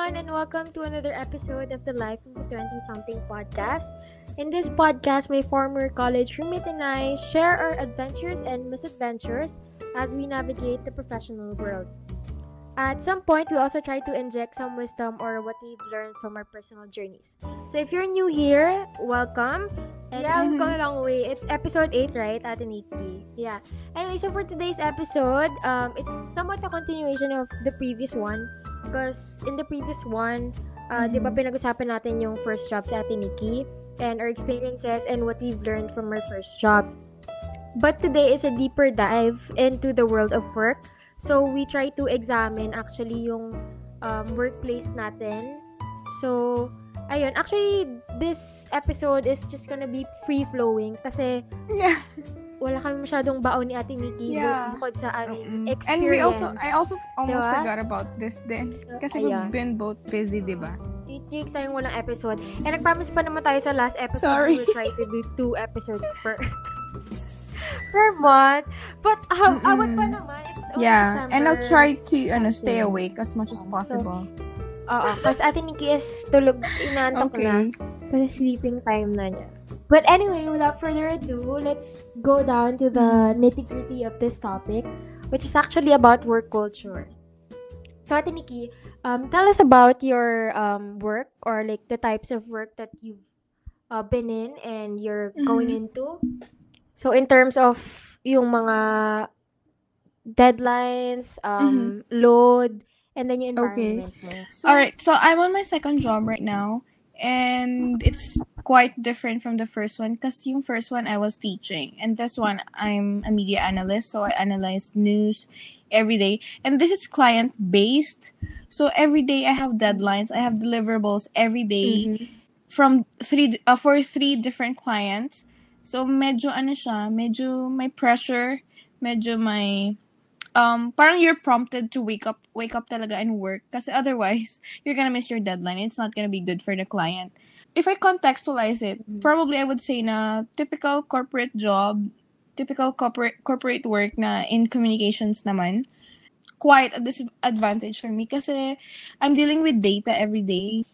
everyone, and welcome to another episode of the Life of the 20 Something podcast. In this podcast, my former college roommate and I share our adventures and misadventures as we navigate the professional world. At some point, we also try to inject some wisdom or what we've learned from our personal journeys. So if you're new here, welcome. And yeah, we've come a long way. It's episode 8, right, At Ate Nikki? Yeah. Anyway, so for today's episode, um, it's somewhat a continuation of the previous one. Because in the previous one, uh, mm-hmm. di ba pinag-usapan natin yung first job sa Ate Nikki and our experiences and what we've learned from our first job. But today is a deeper dive into the world of work. So we try to examine actually yung um, workplace natin. So, ayun. Actually, this episode is just gonna be free-flowing kasi yeah. Wala kami masyadong baon ni Ate Nikki yeah. bukod sa aming um, experience. And we also, I also almost diba? forgot about this then. Kasi Ayan. we've been both busy, di ba? Weeks tayong walang episode. And nag-promise pa naman tayo sa last episode. Sorry. We'll try to do two episodes per per month. But how, uh, awat pa naman. It's yeah. December. And I'll try to ano, stay awake as much as possible. Oo. Kasi Ate Nikki is tulog. Inaantok okay. na. Kasi sleeping time na niya. But anyway, without further ado, let's go down to the nitty gritty of this topic, which is actually about work culture. So, Ate Nikki, um, tell us about your um, work or like the types of work that you've uh, been in and you're mm-hmm. going into. So, in terms of yung mga deadlines, um, mm-hmm. load, and then your environment. Okay. So, All right. So, I'm on my second job right now. And it's quite different from the first one because yung first one I was teaching. And this one I'm a media analyst so I analyze news every day. And this is client based so every day I have deadlines. I have deliverables every day mm-hmm. from three uh, for three different clients. So medyo ano siya medyo may pressure medyo may um parang you're prompted to wake up wake up talaga and work kasi otherwise you're gonna miss your deadline it's not gonna be good for the client if I contextualize it mm-hmm. probably I would say na typical corporate job typical corporate corporate work na in communications naman quite a disadvantage for me kasi I'm dealing with data every day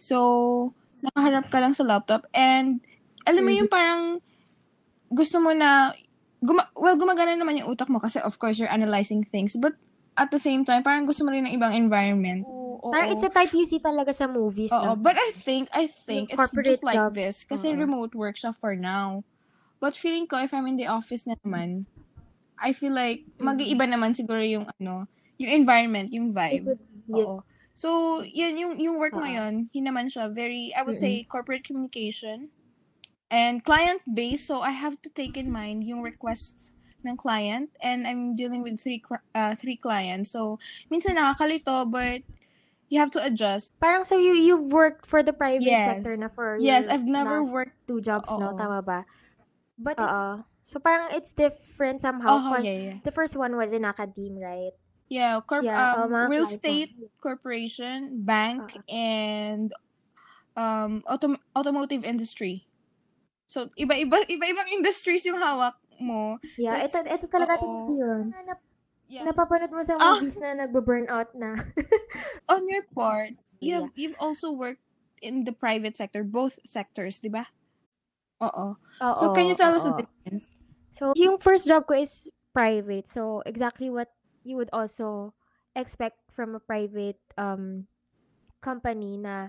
so nakaharap ka lang sa laptop and alam mo mm-hmm. yung parang gusto mo na guma- well, gumagana naman yung utak mo kasi of course you're analyzing things. But at the same time, parang gusto mo rin ng ibang environment. Oo, parang it's a type you see talaga sa movies. Oo, no? but I think, I think, it's just like job. this. Kasi uh-huh. remote work siya for now. But feeling ko, if I'm in the office na naman, I feel like, mag-iiba naman siguro yung, ano, yung environment, yung vibe. Oo. So, yan, yung, yung work uh-huh. ngayon, hinaman siya, very, I would mm-hmm. say, corporate communication and client base so I have to take in mind yung requests ng client. And I'm dealing with three uh, three clients. So minsan nakakalito but you have to adjust. Parang so you you've worked for the private yes. sector na for yes I've never worked two jobs Uh-oh. no tama ba? But uh so parang it's different somehow. Uh yeah, yeah. the first one was in academe right? Yeah, corp- yeah um, oh, real estate corporation bank uh-huh. and um autom- automotive industry So, iba-iba, iba-ibang industries yung hawak mo. Yeah, so, ito, ito talaga tiniti yun. Na, yeah. Napapanood mo sa ah! movies ah. na nagbo-burnout na. On your part, you have, you've also worked in the private sector, both sectors, di ba? Oo. Oo. So, can you tell oo. us the difference? So, yung first job ko is private. So, exactly what you would also expect from a private um company na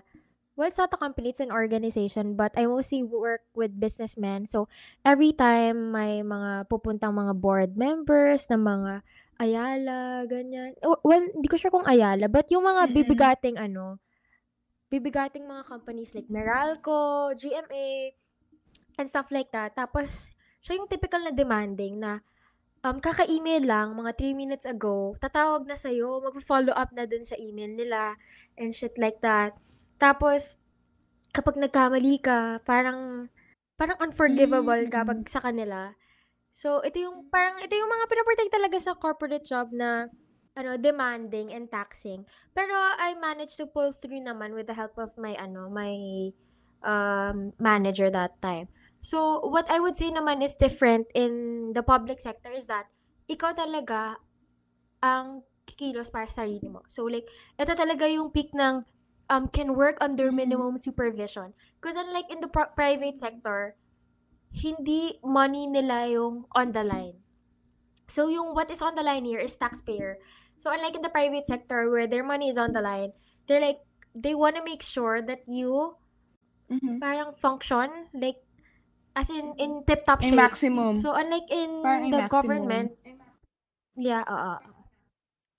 well, it's not a company, it's an organization, but I mostly work with businessmen. So, every time may mga pupuntang mga board members na mga Ayala, ganyan. Well, hindi ko sure kung Ayala, but yung mga bibigating ano, bibigating mga companies like Meralco, GMA, and stuff like that. Tapos, siya yung typical na demanding na um, kaka-email lang, mga 3 minutes ago, tatawag na sa'yo, mag-follow up na dun sa email nila, and shit like that. Tapos, kapag nagkamali ka, parang, parang unforgivable mm. kapag sa kanila. So, ito yung, parang, ito yung mga pinaprotect talaga sa corporate job na, ano, demanding and taxing. Pero, I managed to pull through naman with the help of my, ano, my, um, manager that time. So, what I would say naman is different in the public sector is that, ikaw talaga ang kikilos para sa sarili mo. So, like, ito talaga yung peak ng um can work under Mhm. minimum supervision. Because unlike in the pro- private sector, hindi money nila yung on the line. So yung what is on the line here is taxpayer. So unlike in the private sector where their money is on the line, they're like they want to make sure that you Mhm. parang function like as in in tip top In shape. maximum. So unlike in Parang in the maximum. government, yeah, oo.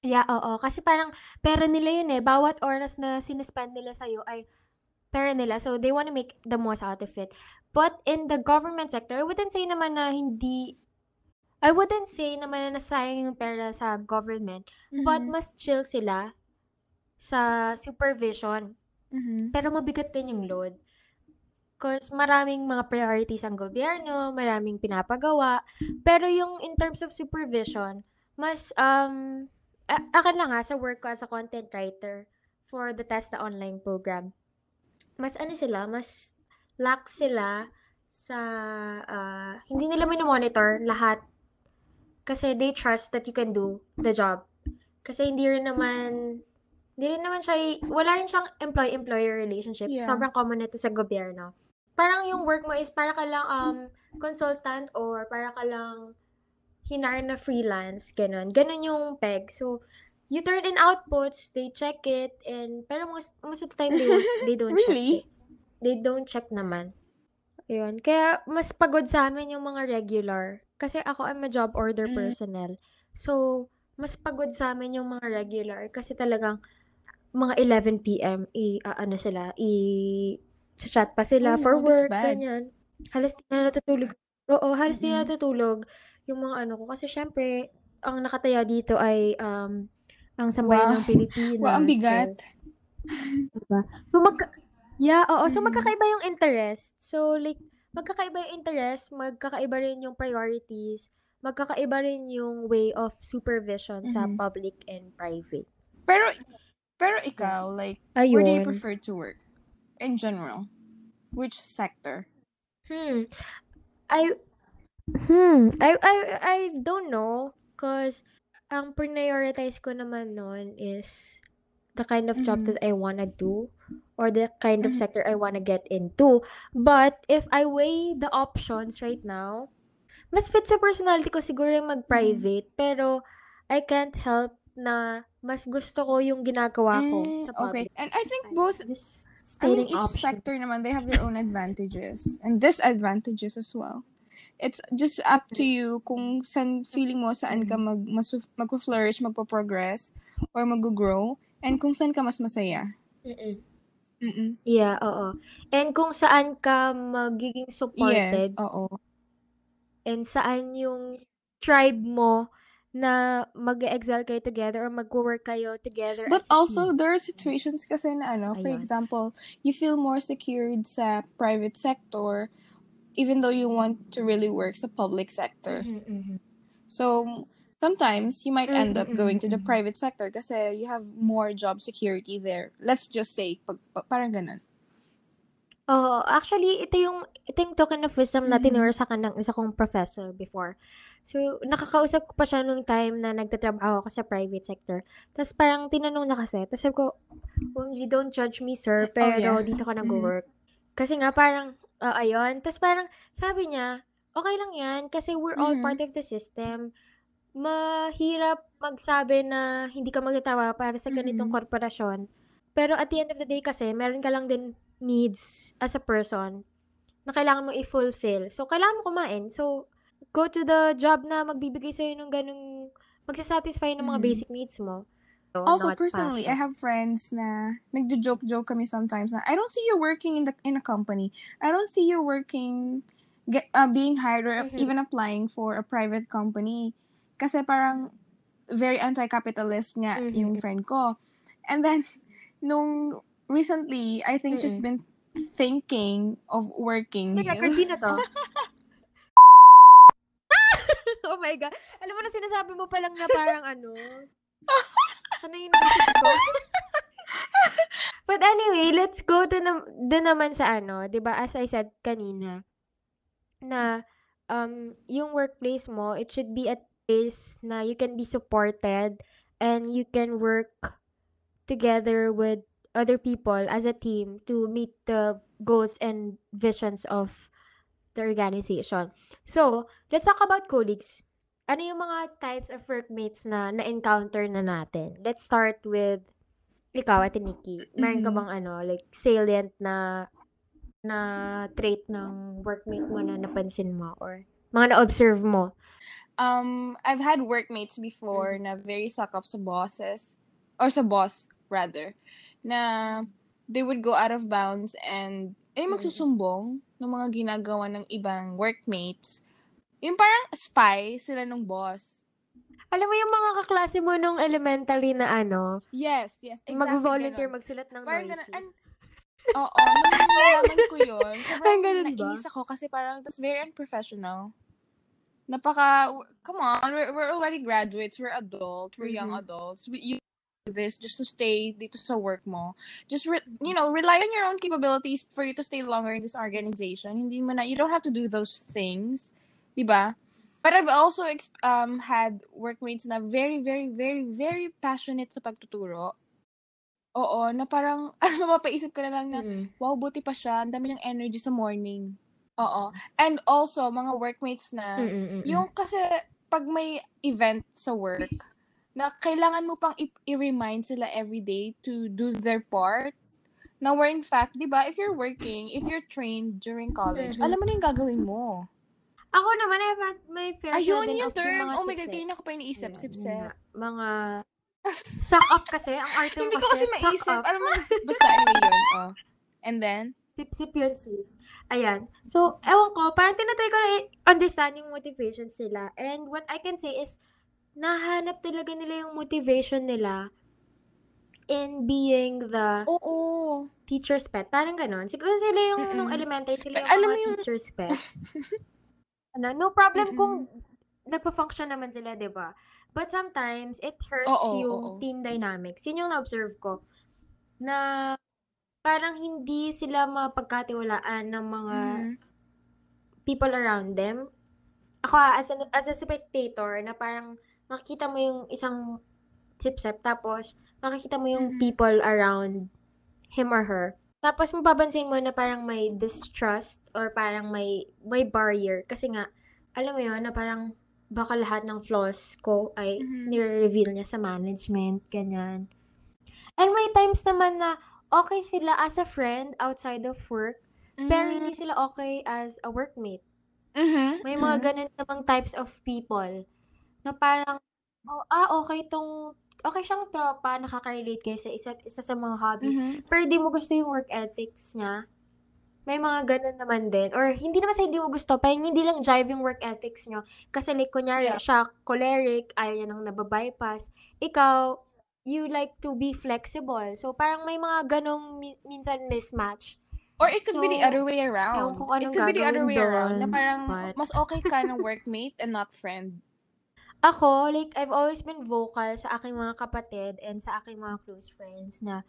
Yeah, oo. Kasi parang pera nila yun eh. Bawat oras na sinispend nila sa'yo ay pera nila. So, they want to make the most out of it. But in the government sector, I wouldn't say naman na hindi, I wouldn't say naman na nasayang yung pera sa government. But Mhm. mas chill sila sa supervision. Mhm. Pero mabigat din yung load. Because maraming mga priorities ang gobyerno, maraming pinapagawa. Pero yung in terms of supervision, mas, um, a- akin lang ha, sa work ko as a content writer for the Testa online program, mas ano sila, mas lax sila sa, ah, hindi nila minomonitor lahat. Kasi they trust that you can do the job. Kasi hindi rin naman, hindi rin naman siya, wala rin siyang employee-employer relationship. Yeah. Sobrang common nito sa gobyerno. Parang yung work mo is para ka lang um, consultant or para ka lang hinar na freelance, ganun. Ganun yung peg. So, you turn in outputs, they check it, and pero most, most of the time, they, they don't Really? check it. They don't check naman. Ayun. Kaya, mas pagod sa amin yung mga regular. Kasi ako, I'm a job order Mm. personnel. So, mas pagod sa amin yung mga regular. Kasi talagang, mga 11 p.m., i, ah, ano sila, i, chat pa sila Oh, for work, ganyan. Halos di na natutulog. Oo, halos di na Mm-mm. natutulog yung mga ano ko. Kasi syempre, ang nakataya dito ay um, ang sambayan Wow. ng Pilipinas. Wow, ang So, bigat. diba? So, magka... Yeah, oo. So, Mm. magkakaiba yung interest. So, like, magkakaiba yung interest, magkakaiba rin yung priorities, magkakaiba rin yung way of supervision sa Mhm. public and private. Pero, pero ikaw, like, where do you Ayun. prefer to work? In general. Which sector? Hmm. I hmm, I I I don't know cause ang prioritize ko naman noon is the kind of job Mhm. that I wanna do or the kind of Mhm. sector I wanna get into. But if I weigh the options right now, mas fit sa personality ko siguro yung mag-private, pero I can't help na mas gusto ko yung ginagawa ko Mm, sa okay. public. And I think both, I mean, each options. sector naman, they have their own advantages and disadvantages as well. It's just up to you kung saan feeling mo saan ka mag, mas, magpo-flourish, magpo-progress, or mag-grow, and kung saan ka mas masaya. Mm-mm. Mm-mm. Yeah, oo. And kung saan ka magiging Yes, supported oo. and saan yung tribe mo na mag-excel kayo together or mag-work kayo together But also, team. there are situations kasi na ano, for Ayun. example, you feel more secured sa private sector even though you want to really work sa public sector. Mhm, mhm. So, sometimes you might end up Mhm, going to the mhm. private sector kasi you have more job security there. Let's just say, pag, pag- parang ganun. Oo, actually, ito yung, ito yung token of wisdom na tinuro sa akin ng isa kong professor before. So, nakakausap ko pa siya nung time na nagtatrabaho ako sa private sector. Tapos parang tinanong na kasi. Tapos sabi ko, OMG, don't judge me, sir, Oh, pero yeah. dito ka nag-work. Kasi nga parang, ah, ayun. Tapos parang, sabi niya, okay lang yan kasi we're all Mhm. part of the system. Mahirap magsabi na hindi ka magtatrabaho para sa ganitong Mhm. korporasyon. Pero at the end of the day kasi, meron ka lang din needs as a person na kailangan mo i-fulfill. So, kailangan mo kumain. So, go to the job na magbibigay sa'yo ng ganung, magsasatisfy ng mga Mhm. basic needs mo. So, Also, personally, I have friends na nagjo-joke-joke kami sometimes na I don't see you working in the in a company. I don't see you working get, uh, being hired or Mhm. even applying for a private company. Kasi parang very anti-capitalist nga Mhm. yung friend ko. And then, nung recently, I think she's Mm-mm. been thinking of working. To? oh my God. Alam mo na sinasabi mo pa lang na parang ano. Ano yung ko? But anyway, let's go to na, dun naman sa ano, 'di ba As I said kanina, na um, yung workplace mo, it should be a place na you can be supported and you can work together with other people as a team to meet the goals and visions of the organization. So, let's talk about colleagues. Ano yung mga types of workmates na na-encounter na natin? Let's start with ikaw, Ate Nikki. Meron ka Mhm. bang ano, like salient na na trait ng workmate mo na napansin mo or mga na-observe mo? Um, I've had workmates before Mm-hmm. na very suck up sa bosses, or sa boss, rather, na they would go out of bounds and eh, Mm-hmm. magsusumbong ng mga ginagawa ng ibang workmates. Yung parang spy sila ng boss. Alam mo yung mga kaklase mo nung elementary na ano, Yes, yes, exactly. mag-volunteer, ganon. magsulat ng Parang noisy. ganun. And, oo, nung nalaman ko yun, Parang sobrang ganun ba? nainis ako kasi parang that's very unprofessional. Napaka, come on, we're, we're already graduates, we're adults, we're young Mhm. adults. We, you do this just to stay dito sa work mo. Just, re, you know, rely on your own capabilities for you to stay longer in this organization. Hindi mo na, you don't have to do those things. Diba? But I've also um had workmates na very, very, very, very passionate sa pagtuturo. Oo, na parang, mapapaisip ka na lang na, Mm. wow, buti pa siya. Ang dami ng energy sa morning. Oo. And also, mga workmates na, Mm, mm, mm, mm. yung kasi, pag may event sa work, na kailangan mo pang i- i-remind sila every day to do their part, na where in fact, di ba, if you're working, if you're trained during college, Mhm. alam mo na yung gagawin mo. Ako naman, I've had my fair share Ayun din yung of yung term. mga Oh my God, sipsip. kanina ko pa iniisip. Ayan, Sip, yun sip. nga. Mga suck up kasi. Ang arte mo Hindi ko kasi maisip. Alam mo, basta anyway yun. Oh. And then? Sip-sip yun, sis. Ayan. So, ewan ko, parang tinatry ko na understand yung motivation sila. And what I can say is, nahanap talaga nila yung motivation nila in being the Oo. teacher's pet. Parang ganon. Siguro sila yung, Mm-mm. nung elementary, sila yung Alam mga yung- teacher's pet. ano, no problem Mm-mm. kung nagpa-function naman sila, di ba? But sometimes, it hurts Oo, yung oo. team dynamics. Yun yung na-observe ko. Na parang hindi sila mapagkatiwalaan ng mga Mhm. people around them. Ako, as a, as a spectator, na parang makikita mo yung isang sip-sip, tapos makikita mo yung Mhm. people around him or her. Tapos mapapansin mo na parang may distrust or parang may may barrier. Kasi nga, alam mo yun, na parang baka lahat ng flaws ko ay Mhm. nire-reveal niya sa management, ganyan. And may times naman na okay sila as a friend outside of work, pero Mm. hindi sila okay as a workmate. Mhm. May mga Mhm. ganun namang types of people na parang, oh, ah, okay tong, okay siyang tropa, nakaka-relate kayo sa isa't isa sa mga hobbies. Mhm. Pero di mo gusto yung work ethics niya. May mga ganun naman din. Or hindi naman sa hindi mo gusto, parang hindi lang jive yung work ethics nyo. Kasi like, kunyari, Yeah. siya choleric, ayaw niya nang nababypass. Ikaw, you like to be flexible. So, parang may mga ganong mi- minsan mismatch. Or it could be the So, other way around. It could be the other way around. Na doon, parang but- mas okay ka ng workmate and not friend. Ako, like, I've always been vocal sa aking mga kapatid and sa aking mga close friends na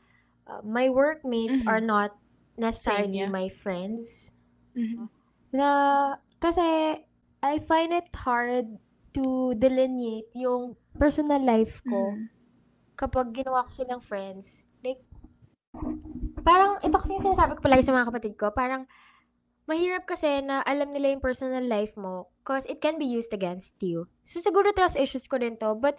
uh, my workmates Mhm. are not necessarily Same, yeah. my friends. Mhm. Na, kasi, I find it hard to delineate yung personal life ko Mhm. kapag ginawa ko silang friends. Like, parang, ito kasi yung sinasabi ko palagi sa mga kapatid ko, parang, mahirap kasi na alam nila yung personal life mo because it can be used against you. So, siguro trust issues ko din to, but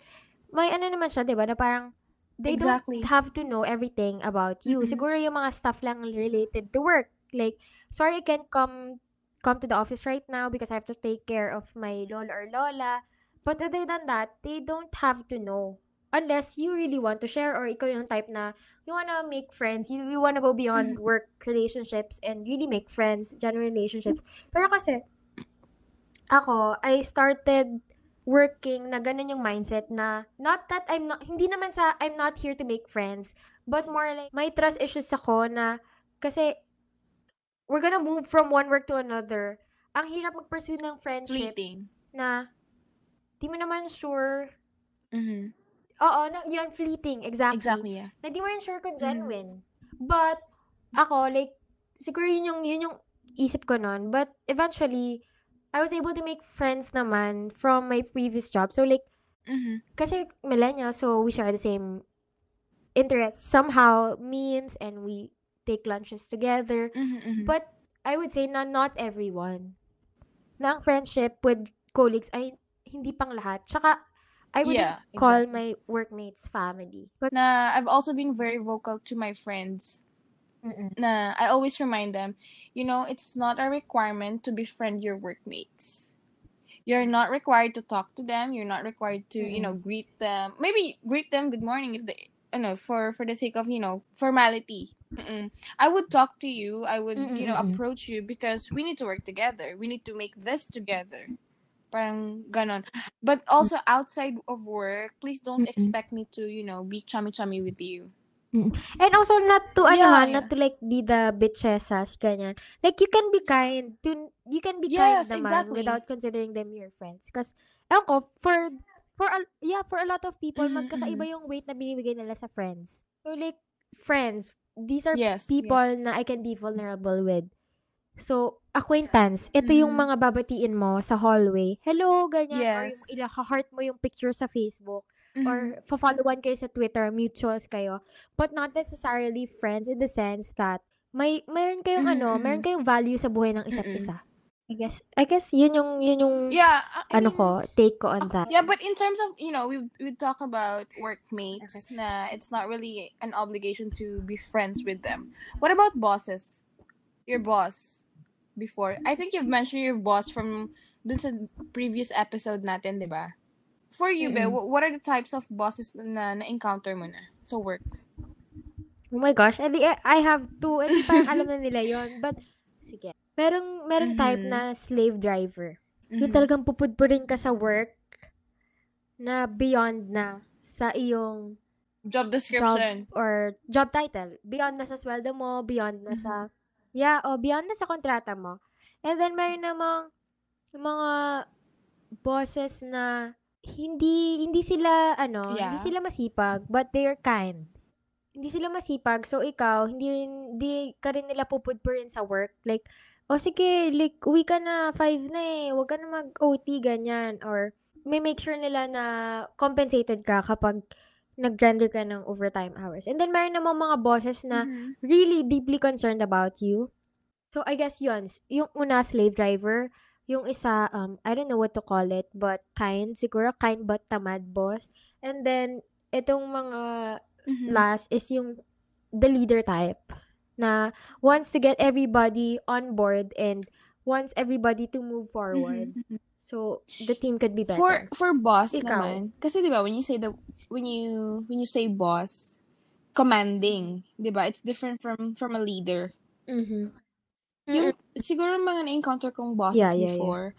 may ano naman siya, di ba, na parang, they Exactly. don't have to know everything about you. Mhm. Siguro yung mga stuff lang related to work. Like, sorry, I can't come come to the office right now because I have to take care of my lola or lola. But other than that, they don't have to know. Unless you really want to share or ikaw yung type na you wanna make friends, you, you wanna go beyond work relationships and really make friends, genuine relationships. Pero kasi, ako, I started working na ganun yung mindset na not that I'm not, hindi naman sa I'm not here to make friends, but more like may trust issues ako na kasi we're gonna move from one work to another. Ang hirap mag-pursue ng friendship Fleeting. na di mo naman sure. Mhm. Oo, na, yun, fleeting. Exactly. Exactly, yeah. Na di mo rin sure kung Mhm. genuine. But, ako, like, siguro yun yung, yun yung isip ko nun. But, eventually, I was able to make friends naman from my previous job. So, like, Mhm. kasi millennial, so we share the same interests somehow memes and we take lunches together Mhm, mhm. but I would say na not everyone na ang friendship with colleagues ay hindi pang lahat tsaka I would Yeah, call exactly. my workmates family but na I've also been very vocal to my friends na I always remind them, you know, it's not a requirement to befriend your workmates. You're not required to talk to them. You're not required to, you know, greet them. Maybe greet them good morning if they, you know, for for the sake of, you know, formality. Mm-mm. I would talk to you. I would, you know, approach you because we need to work together. We need to make this together. Parang ganon. But also outside of work, please don't Mm-mm. expect me to, you know, be chummy-chummy with you. And also not to ano Yeah, ha, yeah. not to like be the bitchesas ganyan. Like you can be kind to you can be Yes, kind naman exactly. without considering them your friends. Cause ewan ko, for for a, yeah, for a lot of people Mhm, magkakaiba yung weight na binibigay nila sa friends. So like friends, these are Yes. people na I can be vulnerable with. So, acquaintance, ito yung Mhm. mga babatiin mo sa hallway. Hello, ganyan. Or yung Yes. ila-heart mo yung picture sa Facebook Mhm. or followan kayo sa Twitter, mutuals kayo, but not necessarily friends in the sense that may meron kayong Mhm, ano, meron kayong value sa buhay ng isa't Mm-mm. isa. I guess I guess yun yung yun yung Yeah, I ano mean, ko, take ko on that. yeah, but in terms of, you know, we we talk about workmates na it's not really an obligation to be friends with them. What about bosses? Your boss before. I think you've mentioned your boss from dun sa previous episode natin, 'di ba? For you, Be, Mm-mm. wh- what are the types of bosses na na-encounter mo na sa work? Oh my gosh, edi eh, I have to, edi parang alam na nila yon But, sige. Merong, merong type Mhm. na slave driver. Yung Mhm. talagang pupudpurin ka sa work na beyond na sa iyong Job job description. or job title. Beyond na sa sweldo mo, beyond na sa, yeah, o beyond na sa kontrata mo. And then, meron namang mga bosses na hindi, hindi sila, ano, hindi Yeah. sila masipag, but they're kind. Hindi sila masipag, so ikaw, hindi, hindi ka rin nila pupudpurin sa work. Like, o sige, like, uwi ka na, five na eh, huwag ka na mag-OT, ganyan. Or, may make sure nila na compensated ka kapag nag-render ka ng overtime hours. And then, meron namang mga bosses na Mhm. really deeply concerned about you. So, I guess yun. Yung una, slave driver. Yung isa, um, I don't know what to call it, but kind. Siguro, kind but tamad boss. And then, itong mga Mhm. last is yung the leader type na wants to get everybody on board and wants everybody to move forward. Mhm. So, the team could be better. For for boss Ikaw. naman, kasi 'di ba when you say the when you when you say boss, commanding, 'di ba? It's different from from a leader. Mhm. Yung siguro mga na-encounter kong bosses Yeah, yeah, yeah. before,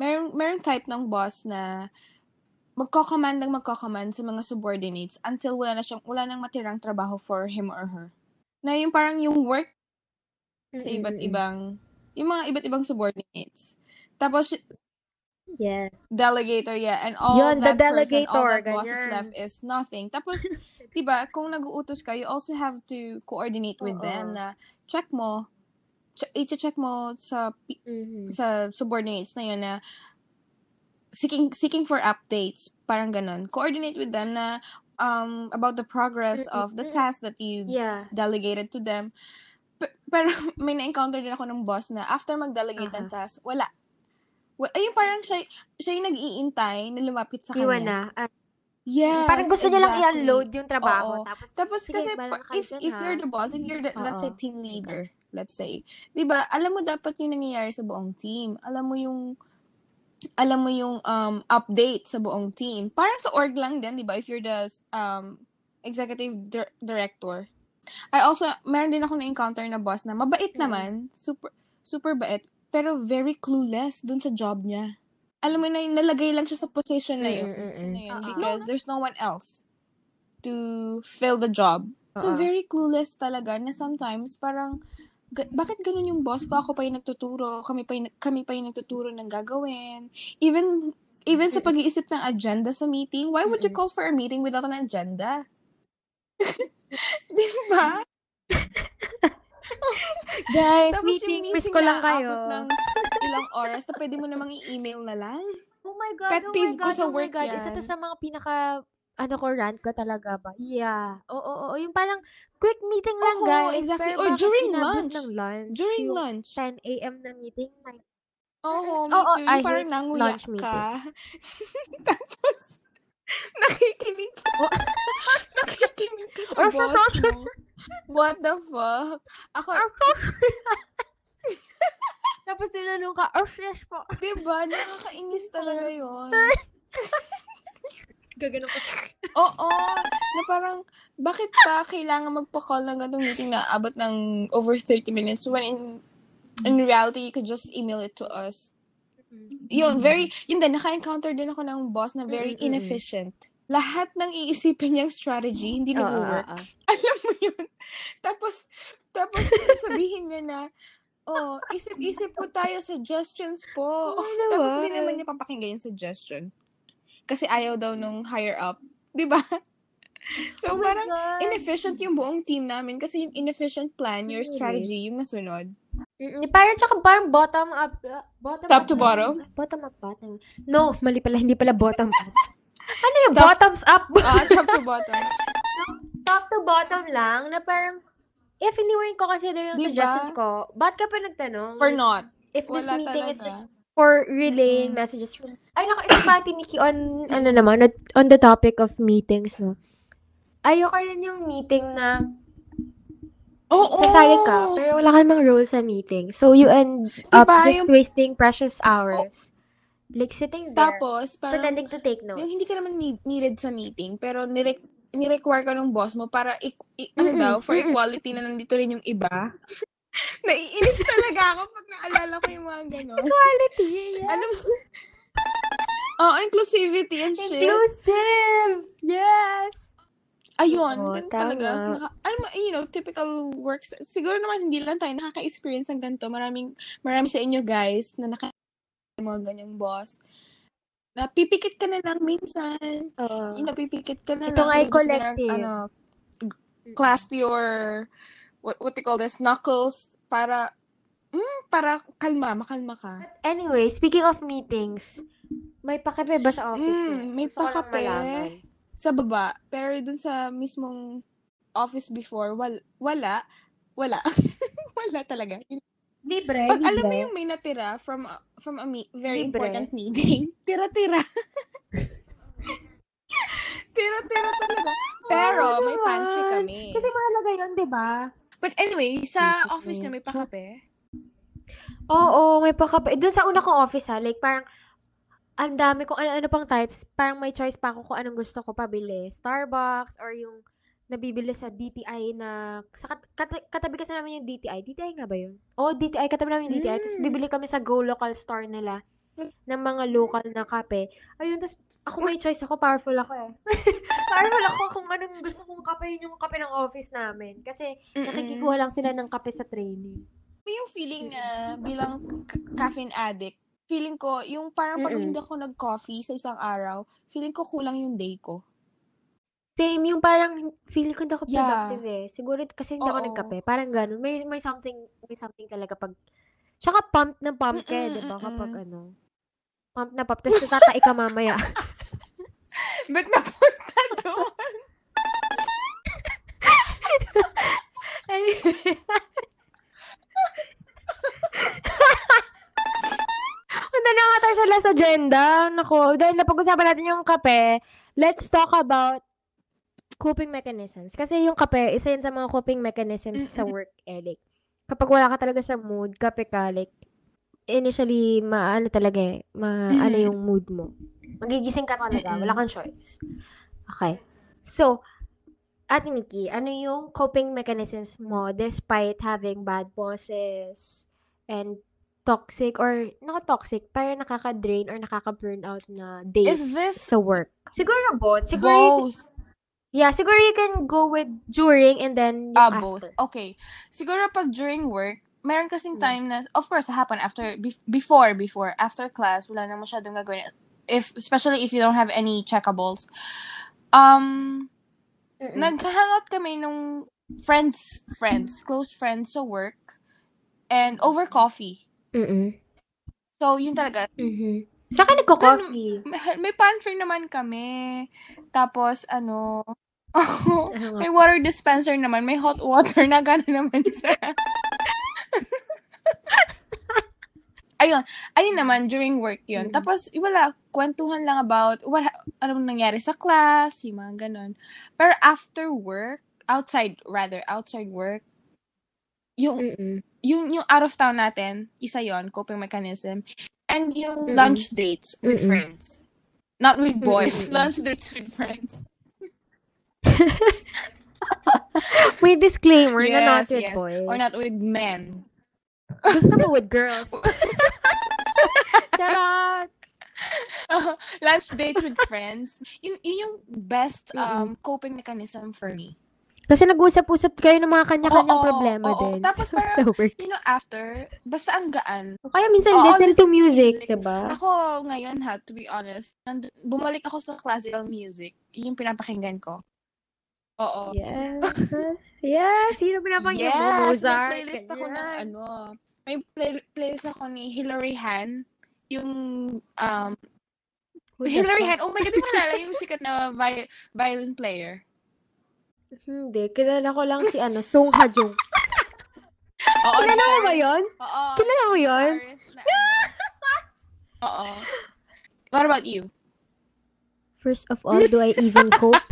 meron meron type ng boss na magko-command ng magko-command sa mga subordinates until wala na siyang wala nang matirang trabaho for him or her. Na yung parang yung work sa iba't ibang yung mga iba't ibang subordinates. Tapos Yes. delegator, yeah. And all Yun, the that person, all delegator, that boss is left is nothing. Tapos, di ba, kung nag-uutos ka, you also have to coordinate with them Oo. na check mo, ch- i-check mo sa Mhm. sa subordinates na yun na seeking seeking for updates, parang ganun. Coordinate with them na um about the progress of the task that you Yeah. delegated to them. P- pero may na-encounter din ako ng boss na after mag-delegate ng Aha. task, wala. Wa- Ayun, parang siya, siya yung nag-iintay na lumapit sa Iwan kanya. na. Ah, Yes, parang gusto niya lang exactly. i-unload yung trabaho. Oo. Tapos, Tapos sige, kasi, if, dyan, if ha? you're the boss, if you're, the, let's say, Oo. team leader, let's say, di ba, alam mo dapat yung nangyayari sa buong team. Alam mo yung, alam mo yung um, update sa buong team. Parang sa org lang din, di ba, if you're the um, executive dir- director. I also, meron din ako na-encounter na boss na mabait Mm. naman, super, super bait, pero very clueless dun sa job niya. Alam mo na yung nalagay lang siya sa position na yun, Mm-mm-mm. na yun Oo. because there's no one else to fill the job. So, Oo. very clueless talaga na sometimes parang, ga- bakit ganun yung boss ko? Ako pa yung nagtuturo, kami pa yung, kami pa yung nagtuturo ng gagawin. Even, even sa pag-iisip ng agenda sa meeting, why would you Mm-mm. call for a meeting without an agenda? Di ba? Guys, Tapos meeting, yung miss ko lang kayo. ng ilang oras na pwede mo namang i-email na lang. Oh my God, Pet oh my peeve ko God, sa oh work God. Isa to yan. sa mga pinaka, ano ko, rant ko talaga ba? Yeah. Oo, oo, oo. Yung parang quick meeting lang, Oo, guys. exactly. Pero Or during lunch. ng lunch? During yung lunch. 10 a.m. na meeting. Oo, me Oo, too. Yung parang nanguya lunch ka. Tapos, nakikinig. Oh. nakikinig ka sa boss mo. What the fuck? Ako, Tapos tinanong ka, oh, yes po. diba? Nakakainis talaga yun. Gaganon ka. Oo, na parang, bakit pa kailangan magpa-call ng ganitong meeting na abot ng over 30 minutes when in in reality, you could just email it to us. Yun, very, yun din, naka-encounter din ako ng boss na very inefficient. Lahat ng iisipin niyang strategy, hindi Oo, nag-work. oo, oo. Alam mo yun? Tapos, tapos sabihin niya na, oh, isip-isip po tayo, suggestions po. Oo Tapos hindi naman. niya papakinggan yung suggestion. Kasi ayaw daw nung higher up. Di ba? So, Oh parang God. inefficient yung buong team namin kasi yung inefficient plan, your strategy, yung nasunod. Mm, Parang tsaka parang bottom up. uh, Bottom Top up to bottom? Bottom up, bottom. No, mali pala. Hindi pala bottom up. ano yung Top- bottoms up? Ah, top to bottom. Top to bottom lang na parang if hindi mo yung consider yung Diba? suggestions ko, ba't ka pa nagtanong? For not. if this Wala meeting is talaga. just for relaying Mm-mm. messages from ay nako isa pa Nikki on ano naman on- on the topic of meetings no ayoko rin yung meeting na Oo. sasali ka pero wala ka namang role sa meeting so you end up Diba, just yung- wasting precious hours like sitting there Tapos, parang, pretending to take notes yung hindi ka naman need, needed sa meeting, pero nire- ni-require ka ng boss mo para, i- i- ano daw, for equality na nandito rin yung iba. Naiinis talaga ako pag naalala ko yung mga gano'n. quality yeah. Alam mo, oh, inclusivity and shit. inclusive yes Ayun, Oo, ganun talaga. tama. Naka, ano, you know, typical works. Siguro naman hindi lang tayo nakaka-experience ng ganito. Maraming, marami sa inyo guys na naka mga ganyang boss. Napipikit ka na lang minsan. Oo. You know, pipikit ka na Ito lang. gonna, collective. ano, clasp your, what, what you call this, knuckles para, mm, para kalma, makalma ka. Anyway, speaking of meetings, may pakape ba sa office Mm, niyo? may Gusto pakape. Sa baba. Pero dun sa mismong office before, wal, wala. Wala. wala talaga. Libre, Pag alam mo libre. yung may natira from a, from a me- very Libre. important meeting, tira-tira. tira-tira talaga. Pero Oo may pantry kami. Kasi mahalaga yun, di ba? But anyway, sa office niya may pakape. Oo, may pakape. Doon sa una kong office ha, like parang ang dami kong ano-ano pang types. Parang may choice pa ako kung anong gusto ko pabili. Starbucks or yung nabibili sa DTI na sa kat- kat- katabi kasi namin yung DTI. DTI nga ba yun? Oo, DTI. Katabi namin yung DTI. Tapos Mm. bibili kami sa Go Local store nila ng mga local na kape. Ayun, tapos ako may choice ako. Powerful ako eh. powerful ako kung anong gusto kong kape. Yun yung kape ng office namin. Kasi nakikikuha lang sila ng kape sa training. Yung feeling na bilang caffeine addict, feeling ko, yung parang pag Mm-mm. hindi ako nag-coffee sa isang araw, feeling ko kulang yung day ko. Same, yung parang feeling ko hindi ako Yeah. productive eh. Siguro kasi hindi ako Oo. nagkape. Parang ganun. May, may something, may something talaga pag, tsaka pump na pump ka eh, Mm-mm, di ba? Kapag mm-mm. ano, pump na pump. Tapos tatai ka mamaya. Ba't napunta doon? anyway. Punta na nga tayo sa last agenda. Nako, dahil napag-usapan natin yung kape, let's talk about coping mechanisms. Kasi yung kape, isa yun sa mga coping mechanisms sa work ethic. Kapag wala ka talaga sa mood, kape ka, like, initially, maano talaga eh, ma, ano Mhm. yung mood mo. Magigising ka talaga, wala kang choice. Okay. So, Ate Nikki, ano yung coping mechanisms mo despite having bad bosses and toxic or naka-toxic, parang nakaka-drain or nakaka-burnout na days Is this- sa work? Siguro both. Siguro Both. yeah, siguro you can go with during and then Ah, after. both. Okay. Siguro pag during work, meron kasing Hmm. time na, of course, happen after, bef- before, before, after class, wala na masyadong gagawin. If, especially if you don't have any checkables. Um, Mm-mm. nag-hangout kami nung friends, friends, close friends sa work, and over coffee. Mm-mm. So, yun talaga. Mhm. Sa akin nagko-coffee. May, may pantry naman kami. Tapos, ano, Ano nga? may water dispenser naman. May hot water na gano'n naman siya. ayun, ayun naman, during work yun. Mm. Tapos, wala, kwentuhan lang about what, ha- ano nangyari sa class, yung mga ganon. Pero after work, outside, rather, outside work, yung, Mm-mm. yung, yung out of town natin, isa yon coping mechanism. And yung Mm-mm. lunch dates with Mm-mm. friends. Not with boys, Mm-mm. lunch dates with friends. May disclaimer na not Yes, with yes. boys. Or not with men. Gusto ko with girls. Charot! lunch dates with friends. Yun, yun yung best um, coping mechanism for me. Kasi nag-usap-usap kayo ng mga kanya-kanyang Oo, problema oo. din. Tapos So, parang- work. You know, after, basta ang gaan. Kaya minsan Oo, listen listen to music, music. diba? Ako, ngayon ha, to be honest, nand- bumalik ako sa classical music. Yun yung pinapakinggan ko. Oo. Yes. yes. Sino pinapakinggan? Yes! May Mozart. playlist ako ng ganyan. ano. May play- playlist ako ni Hilary Han. Yung, um, Hilary? Han. Oh my God, di nalala yung sikat na vi- violin player. Hindi. Kilala ko lang si ano, Song Ha-jung. Oo, Kilala mo ba yun? Oo. Kilala mo yun? Oo. What about you? First of all, do I even cope?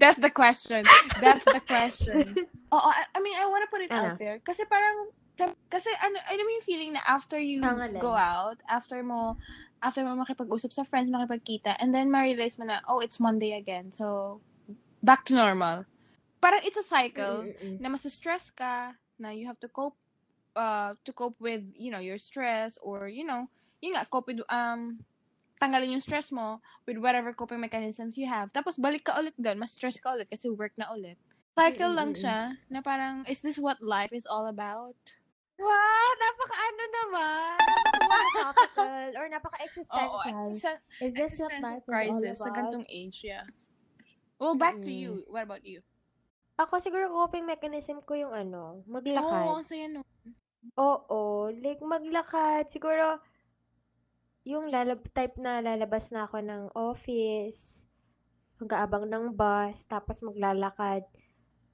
That's the question. That's the question. Oo, I, I mean, I wanna put it Ano? out there. Kasi parang, kasi ano, ano mo yung feeling na after you Tangalan. go out, after mo, after mo makipag-usap sa friends, makipagkita, and then ma-realize mo na, oh, it's Monday again. So, back to normal. Parang it's a cycle Mm-mm. na mas stress ka, na you have to cope, uh, to cope with, you know, your stress, or, you know, yun nga, cope with, um, tanggalin yung stress mo with whatever coping mechanisms you have. Tapos balik ka ulit doon, mas stress ka ulit kasi work na ulit. Cycle lang Mm-mm-mm. siya na parang, is this what life is all about? Wow! Napaka ano naman? Napaka-philosophical or Oo, napaka-existential. existen- Is this what life is all crisis sa about? gantong age, yeah. Well, back to Mm. you. What about you? Ako siguro coping mechanism ko yung ano, Oo, maglakad. ang saya no. Oo, like maglakad. Siguro, yung lalab type na lalabas na ako ng office, mag-aabang ng bus, tapos maglalakad.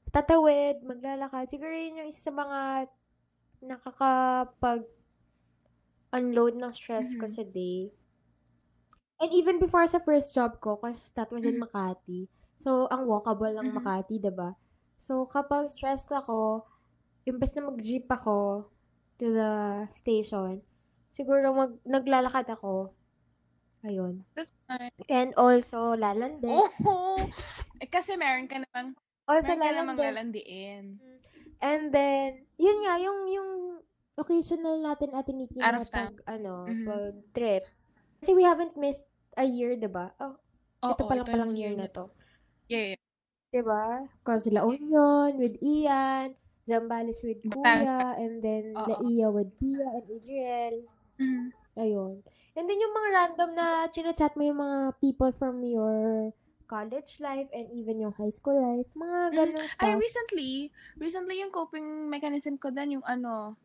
Tatawid, maglalakad. Siguro yun yung isa sa mga nakakapag unload ng stress ko Mhm. sa day. And even before sa first job ko, cause that was in Mhm. Makati. So, ang walkable ng Mhm. Makati, ba? So, kapag stressed ako, imbes na mag-jeep ako to the station, siguro mag naglalakad ako. Ayun. That's nice. And also, lalandi. Oh! Eh, kasi meron ka namang, also, meron ka namang lalandi. lalandiin. And then, yun nga, yung, yung occasional natin ate Nikki Out na of town. pag, ano, Mhm. pag trip. Kasi we haven't missed a year, 'di ba? Oh, ito Oo, pa lang ito palang year na to. Yeah, yeah. 'Di ba? Cause La Union with Ian, Zambales with. Kuya, and then Oo. Laia with Pia and Adriel. Mhm. Ayun. And then yung mga random na chinachat mo yung mga people from your college life and even yung high school life. Mga Mhm. ganun Ay, stuff. recently, recently yung coping mechanism ko din yung ano,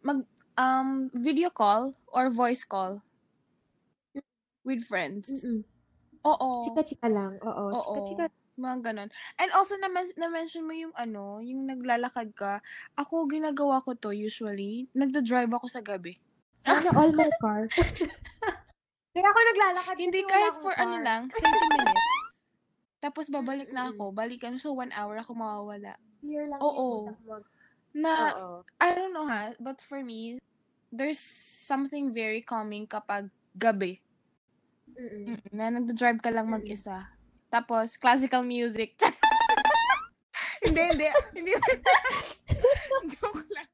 mag, um, video call or voice call with friends. Mm-mm. Oo. Chika-chika lang. Oo. Oo. Chika-chika. Mga ganon. And also, na- na-mention mo yung ano, yung naglalakad ka. Ako, ginagawa ko to usually. Nagda-drive ako sa gabi. Sana all my car. Kaya ako naglalakad Hindi kahit for ano lang, 30 minutes. Tapos babalik na Mm-mm. ako. Balikan. So, one hour ako mawawala. Clear lang Oo. yung. Na, Oo. I don't know ha, but for me, there's something very calming kapag gabi. Mm-mm. Mm, Na nagda-drive ka lang mag-isa. Tapos, classical music. hindi, hindi. Hindi. Joke lang.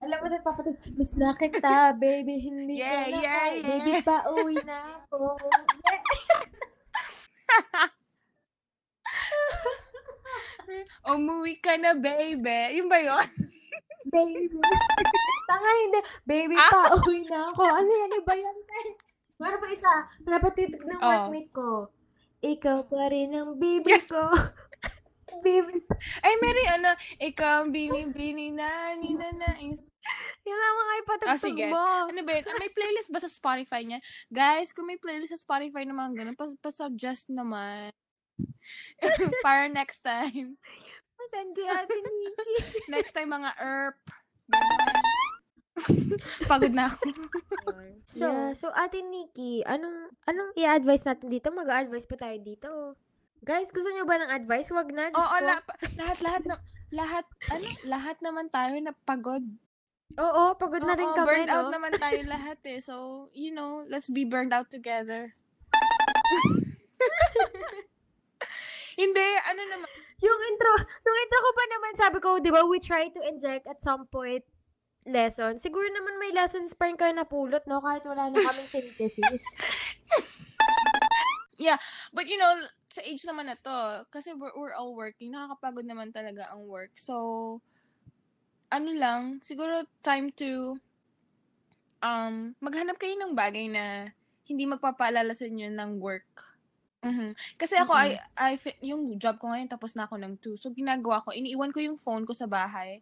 Alam mo na, papatid, miss na kita, baby, hindi Yeah, ka na, yeah, ay, baby, yeah. pa uwi na ako. Yeah. Umuwi ka na, baby. Yun ba yun? baby. Tanga, hindi. Baby, Ah. pa uwi na ako. Ano yan, iba yan. Meron pa isa, napatitig ng Oh. workmate ko. Ikaw pa rin ang baby ko. baby. Ay, meron ano, ikaw ang bini-bini na, ni na nais. Yan lang mga Ah, ipatugtog sige. mo. Ano ba yun? Ah, May playlist ba sa Spotify niya? Guys, kung may playlist sa Spotify na mga ganun, pas- pa-suggest naman. Para next time. Send kay Ate Nikki. Next time, mga ERP. Pagod na ako. So, so Ate Nikki, anong anong i-advise natin dito? Mag-advise pa tayo dito. Guys, gusto niyo ba ng advice? Wag na. Oo, ko. la- lahat, lahat, na, lahat, ano, lahat naman tayo na pagod. Oo, pagod na rin Oo, kami, burned out no? naman tayo lahat eh. So, you know, let's be burned out together. Hindi, ano naman. Yung intro, yung intro ko pa naman, sabi ko, di ba, we try to inject at some point lesson. Siguro naman may lessons pa rin kayo napulot, no? Kahit wala na kaming synthesis. But you know, sa age naman na to, kasi we're, we're all working, nakakapagod naman talaga ang work. So, ano lang, siguro time to um maghanap kayo ng bagay na hindi magpapaalala sa inyo ng work. Mhm. Kasi ako, I, I, fi- yung job ko ngayon, tapos na ako ng 2. So, ginagawa ko, iniiwan ko yung phone ko sa bahay.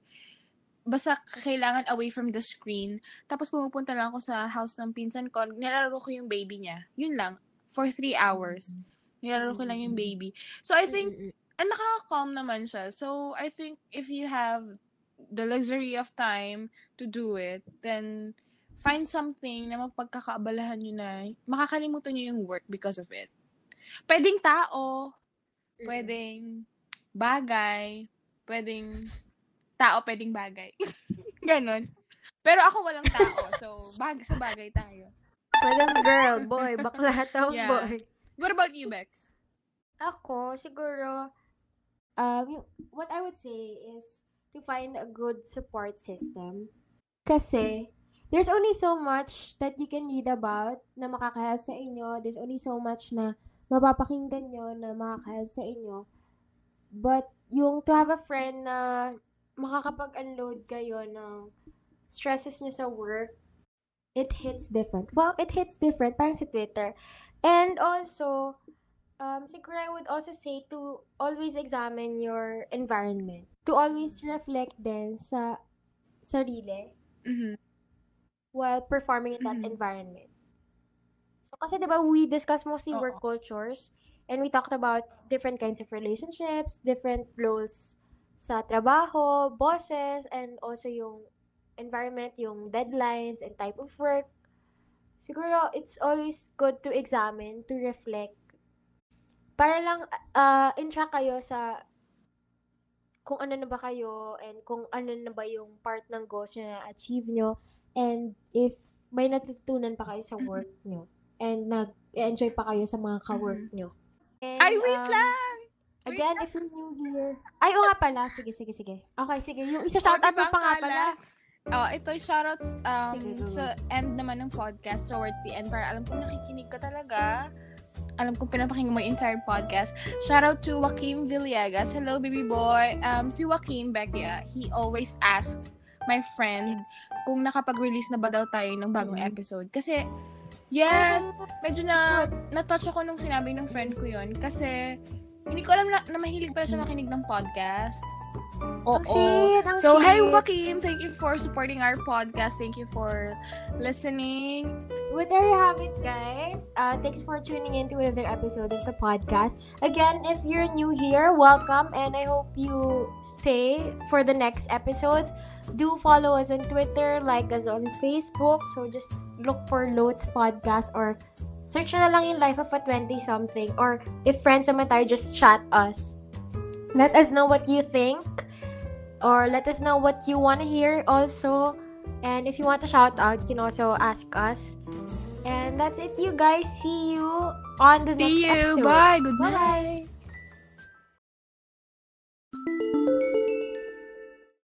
Basta kailangan away from the screen. Tapos pumupunta lang ako sa house ng pinsan ko. Nilalaro ko yung baby niya. Yun lang. For 3 hours. Nilalaro ko lang yung baby. So, I think, Mm-mm. and nakaka-calm naman siya. So, I think if you have the luxury of time to do it, then find something na mapagkakaabalahan nyo na makakalimutan nyo yung work because of it. Pwedeng tao, pwedeng bagay, pwedeng tao, pwedeng bagay. Ganon. Pero ako walang tao, so bag sa bagay tayo. Walang girl, boy, bakla Yeah. boy. What about you, Bex? Ako, siguro, um, what I would say is to find a good support system. Kasi, there's only so much that you can read about na makakahelp sa inyo. There's only so much na mapapakinggan nyo na makakahelp sa inyo. But, yung to have a friend na makakapag-unload kayo ng stresses nyo sa work, it hits different. Well, it hits different, parang sa Twitter. And also, um, siguro I would also say to always examine your environment. To always reflect din sa sarili Mhm. while performing in that Mhm. environment. So, kasi diba we discussed mostly Oo. work cultures and we talked about different kinds of relationships, different flows sa trabaho, bosses, and also yung environment, yung deadlines and type of work. Siguro, it's always good to examine, to reflect. Para lang uh, in-track kayo sa kung ano na ba kayo and kung ano na ba yung part ng goals nyo na achieve nyo and if may natutunan pa kayo sa work nyo and nag-enjoy pa kayo sa mga ka-work nyo. And, Ay, wait um, lang! Wait Again, if you're new here. Ay, oo nga pala. Sige, sige, sige. Okay, sige. Yung isa shoutout Oh, mo diba pa nga pala. Oh, ito shoutout um, Sige, sa end naman ng podcast towards the end para alam kong nakikinig ka talaga. Alam kong pinapakinggan mo yung entire podcast. Shoutout to Joaquim Villegas. Hello, baby boy. Um, si Joaquim, Becky, ah, he always asks my friend kung nakapag-release na ba daw tayo ng bagong Mhm. episode. Kasi, yes, medyo na na-touch ako nung sinabi ng friend ko yon kasi hindi ko alam na, na mahilig pala siya makinig ng podcast. Oo. Ang ang So, hey. Joaquin! Thank you for supporting our podcast. Thank you for listening. Well, there you have it, guys. Uh, thanks for tuning in to another episode of the podcast. Again, if you're new here, welcome, and I hope you stay for the next episodes. Do follow us on Twitter, like us on Facebook. So just look for Loads Podcast or search na lang yung Life of a 20-something. Or if friends naman tayo, just chat us. Let us know what you think. Or let us know what you want to hear also. And if you want to shout out, you can also ask us. And that's it, you guys. See you on the See next you. episode. Bye. Good Bye. night.